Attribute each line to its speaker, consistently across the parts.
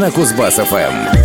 Speaker 1: На Кузбасс-ФМ.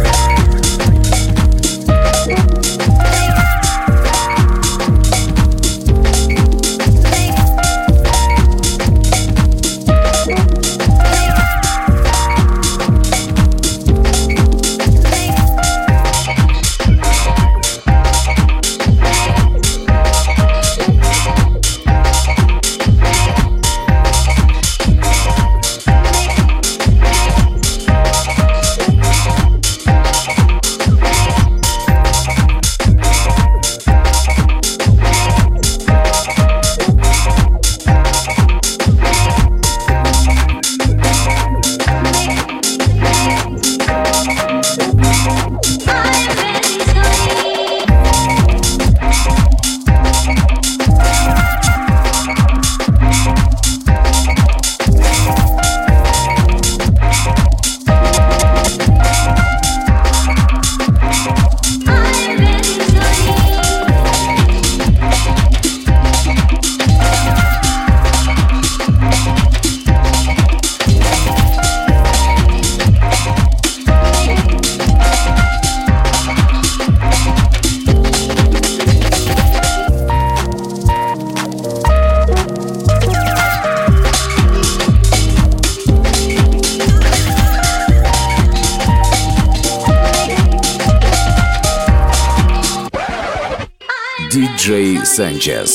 Speaker 1: Sanchez.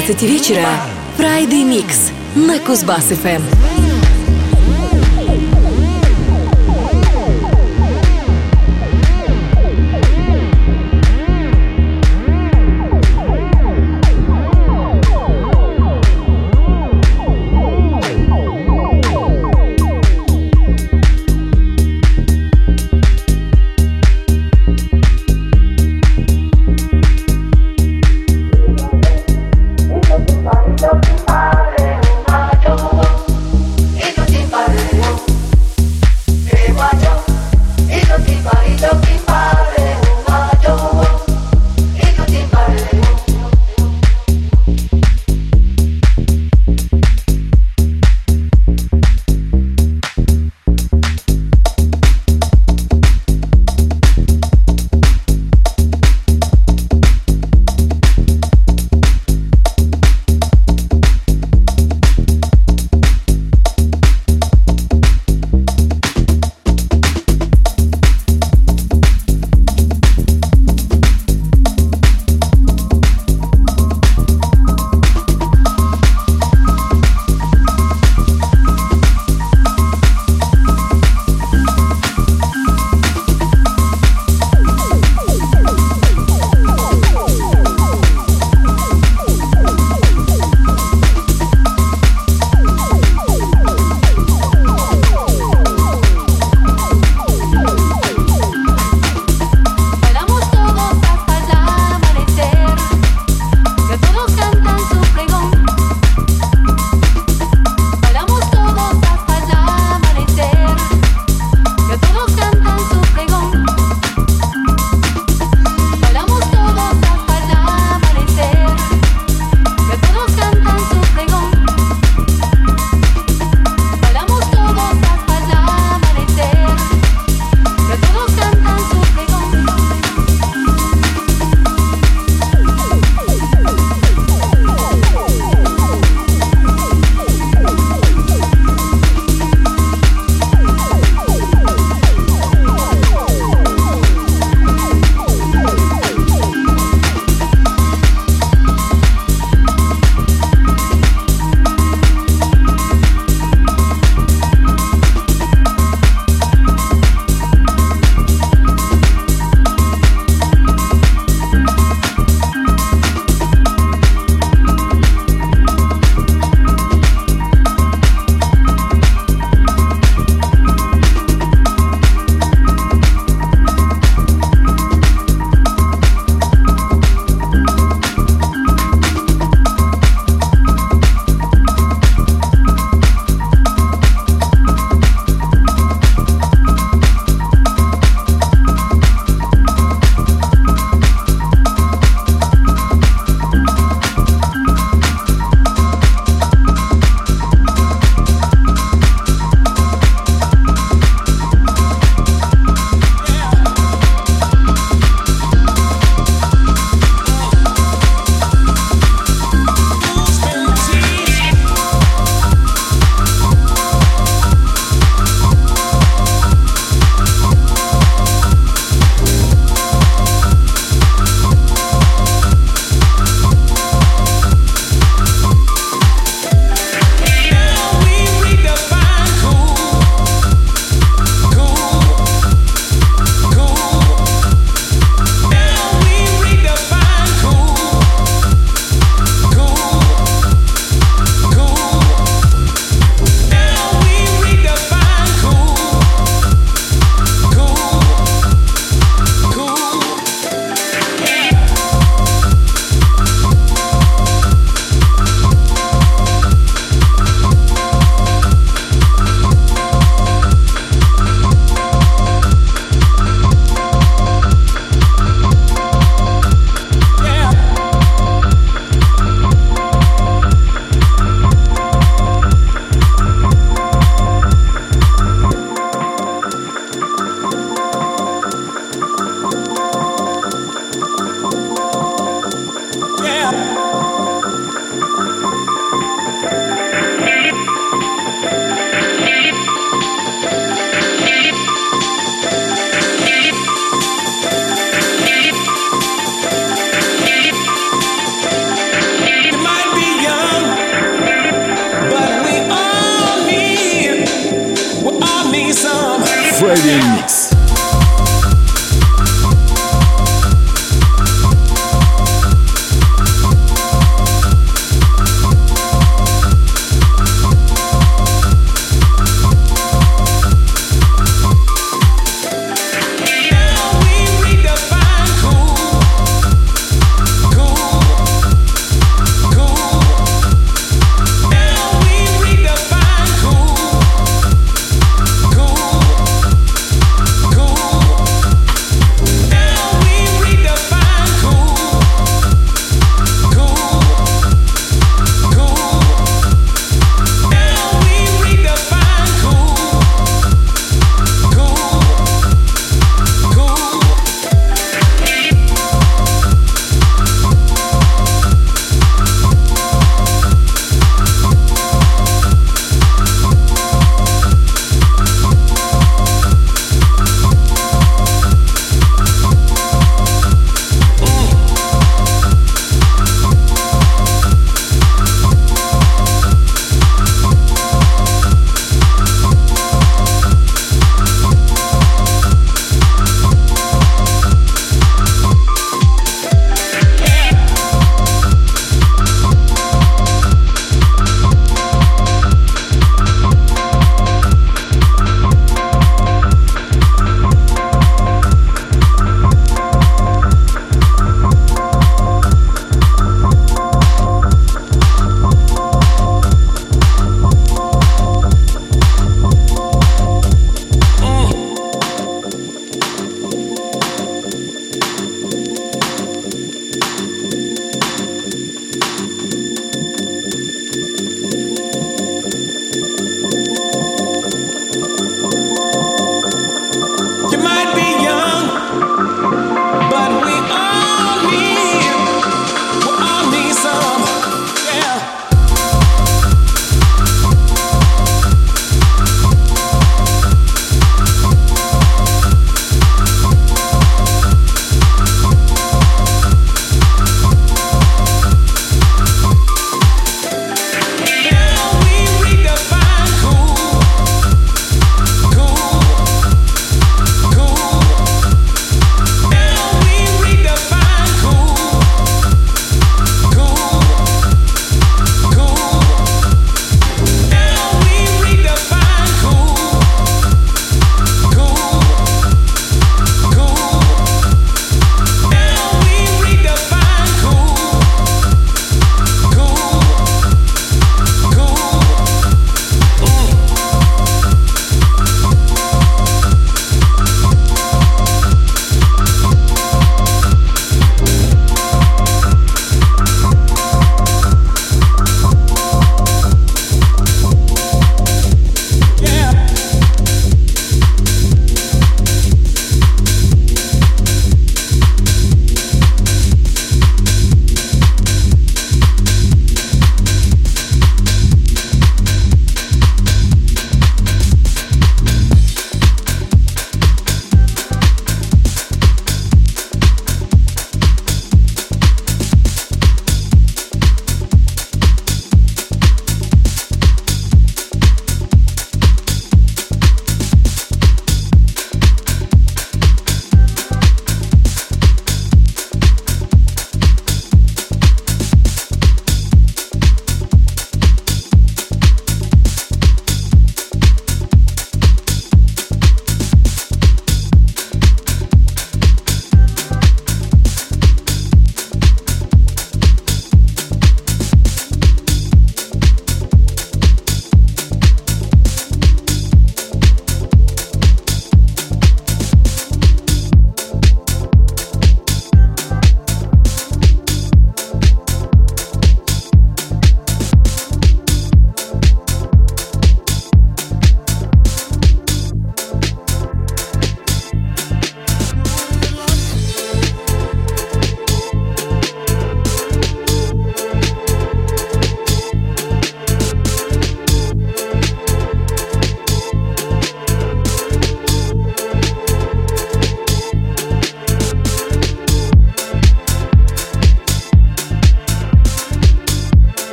Speaker 2: 11 вечера Friday Mix на Кузбасс-ФМ.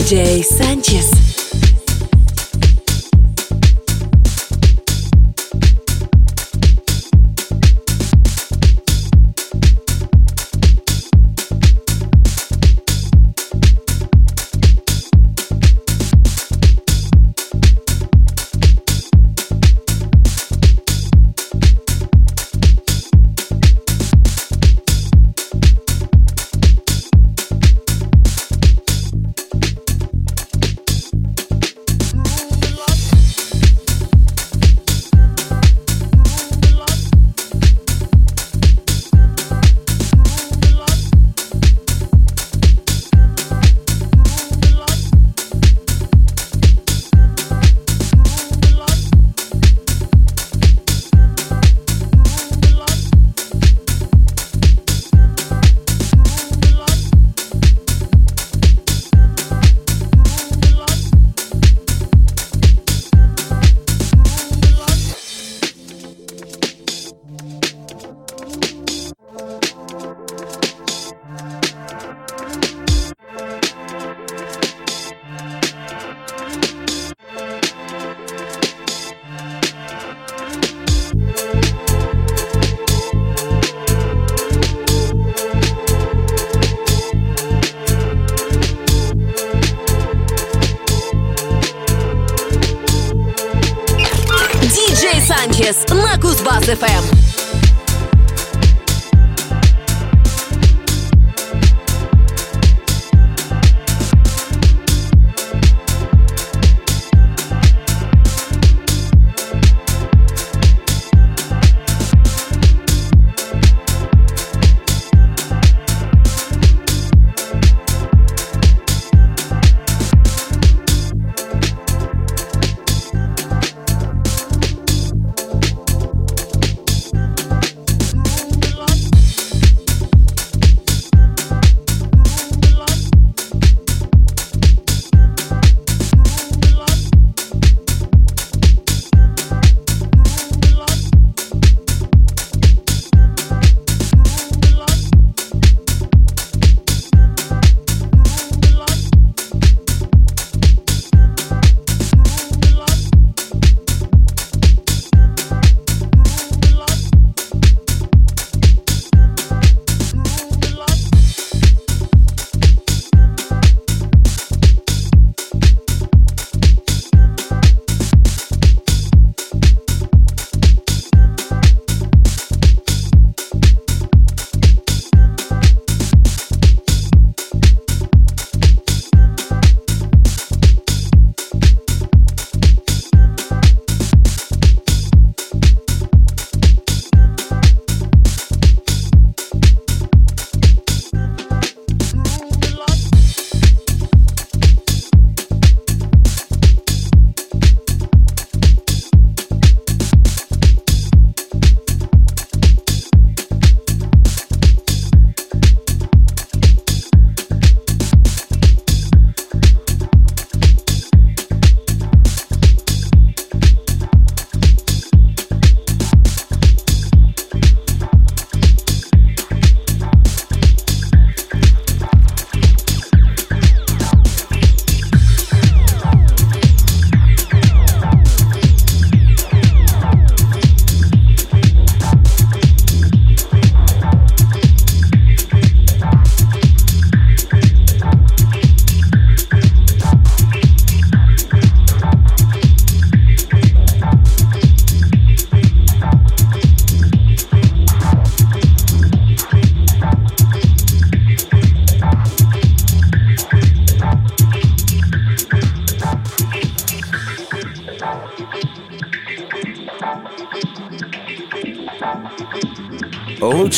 Speaker 2: DJ Sanchez.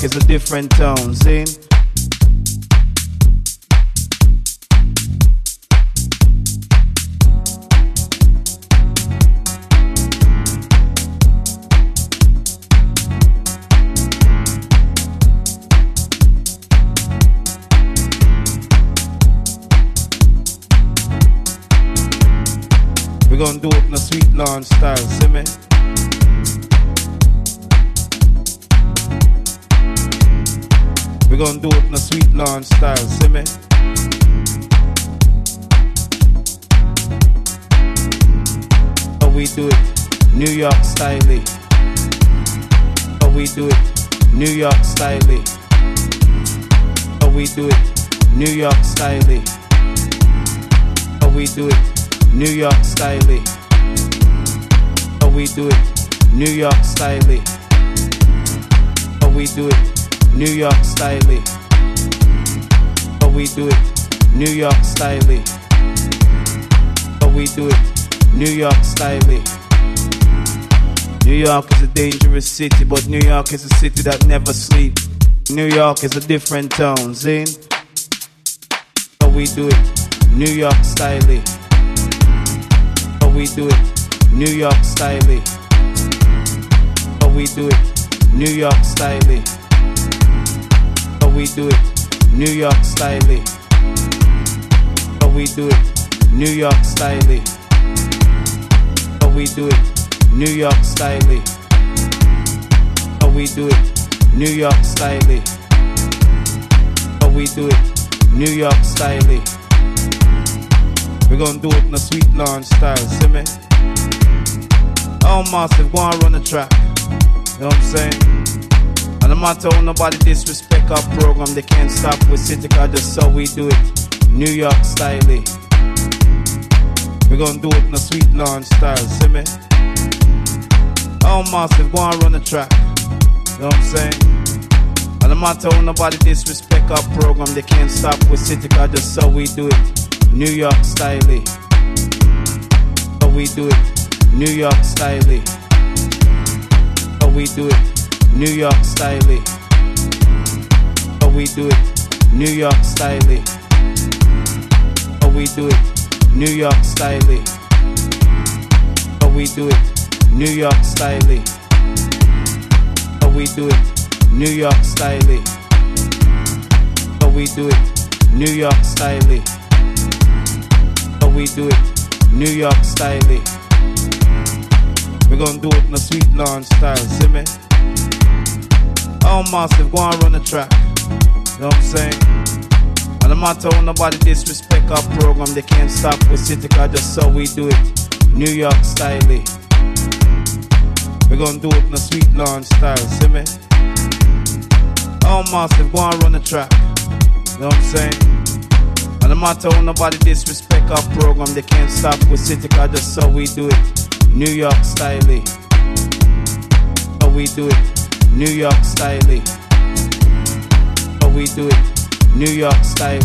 Speaker 3: York is a different tone, see? We're gonna do it in a sweet lawn style, see me? We gonna do it in a sweet lawn style, see me? How we do it, New York style. How we do it, New York style. How we do it, New York style. How we do it. New York style. How we do it, New York style. How we do it, New York style. How we do it, New York style. How we do it, New York style. New York is a dangerous city, but New York is a city that never sleeps. New York is a different town, Zane. How we do it, New York style we do it, New York style. How we do it, New York style. We do it, New York style. How we do it, New York style. How we do it, New York style. How we do it, New York style. How we do it, New York style. We gonna do it in a sweet lawn style, see me? Oh, massive, and run the track. You know what I'm saying? And I'm not telling nobody disrespect our program. They can't stop with City Car, just so we do it. New York style. We gonna do it in a sweet lawn style, see me? Oh, massive, go and run the track. You know what I'm saying? And I'm not telling nobody disrespect our program. They can't stop with City Car, just so we do it. New York style. How we do it, New York style. How we do it, New York style. How we do it, New York style. How we do it, New York style. How we do it, New York style. How we do it, New York style. How we do it, New York style we do it, New York style. We're gonna do it in a sweet lawn style, see me? Oh, massive, go and run the track. You know what I'm saying? And I'm not telling nobody disrespect our program, they can't stop with City Car, just so we do it, New York style. We're gonna do it in a sweet lawn style, see me? Oh, massive, go and run the track. You know what I'm saying? And I'm not telling nobody disrespect our program. They can't stop with City Car, just so we do it. New York style. How we do it. New York style. How oh, we do it. New York style.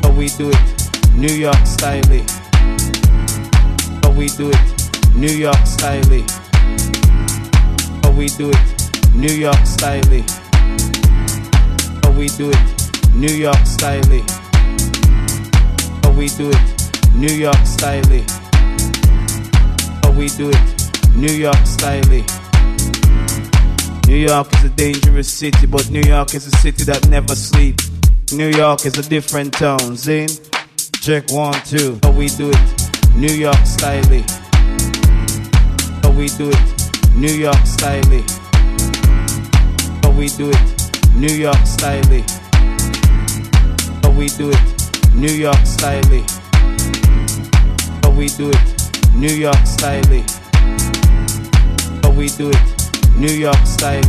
Speaker 3: How oh, we do it. New York style. How oh, we do it. New York style. How we do it. New York style. How we do it. New York style. How we do it, New York style. How we do it, New York style. New York is a dangerous city, but New York is a city that never sleeps. New York is a different town, Zane. Check one, two. How we do it, New York style. How we do it, New York style. How we do it, New York style we do it, New York style. How we do it, New York style. We do it, New York style.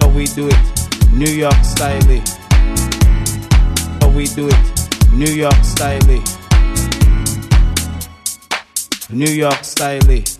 Speaker 3: How we do it, New York style. How we do it, New York style. New York style.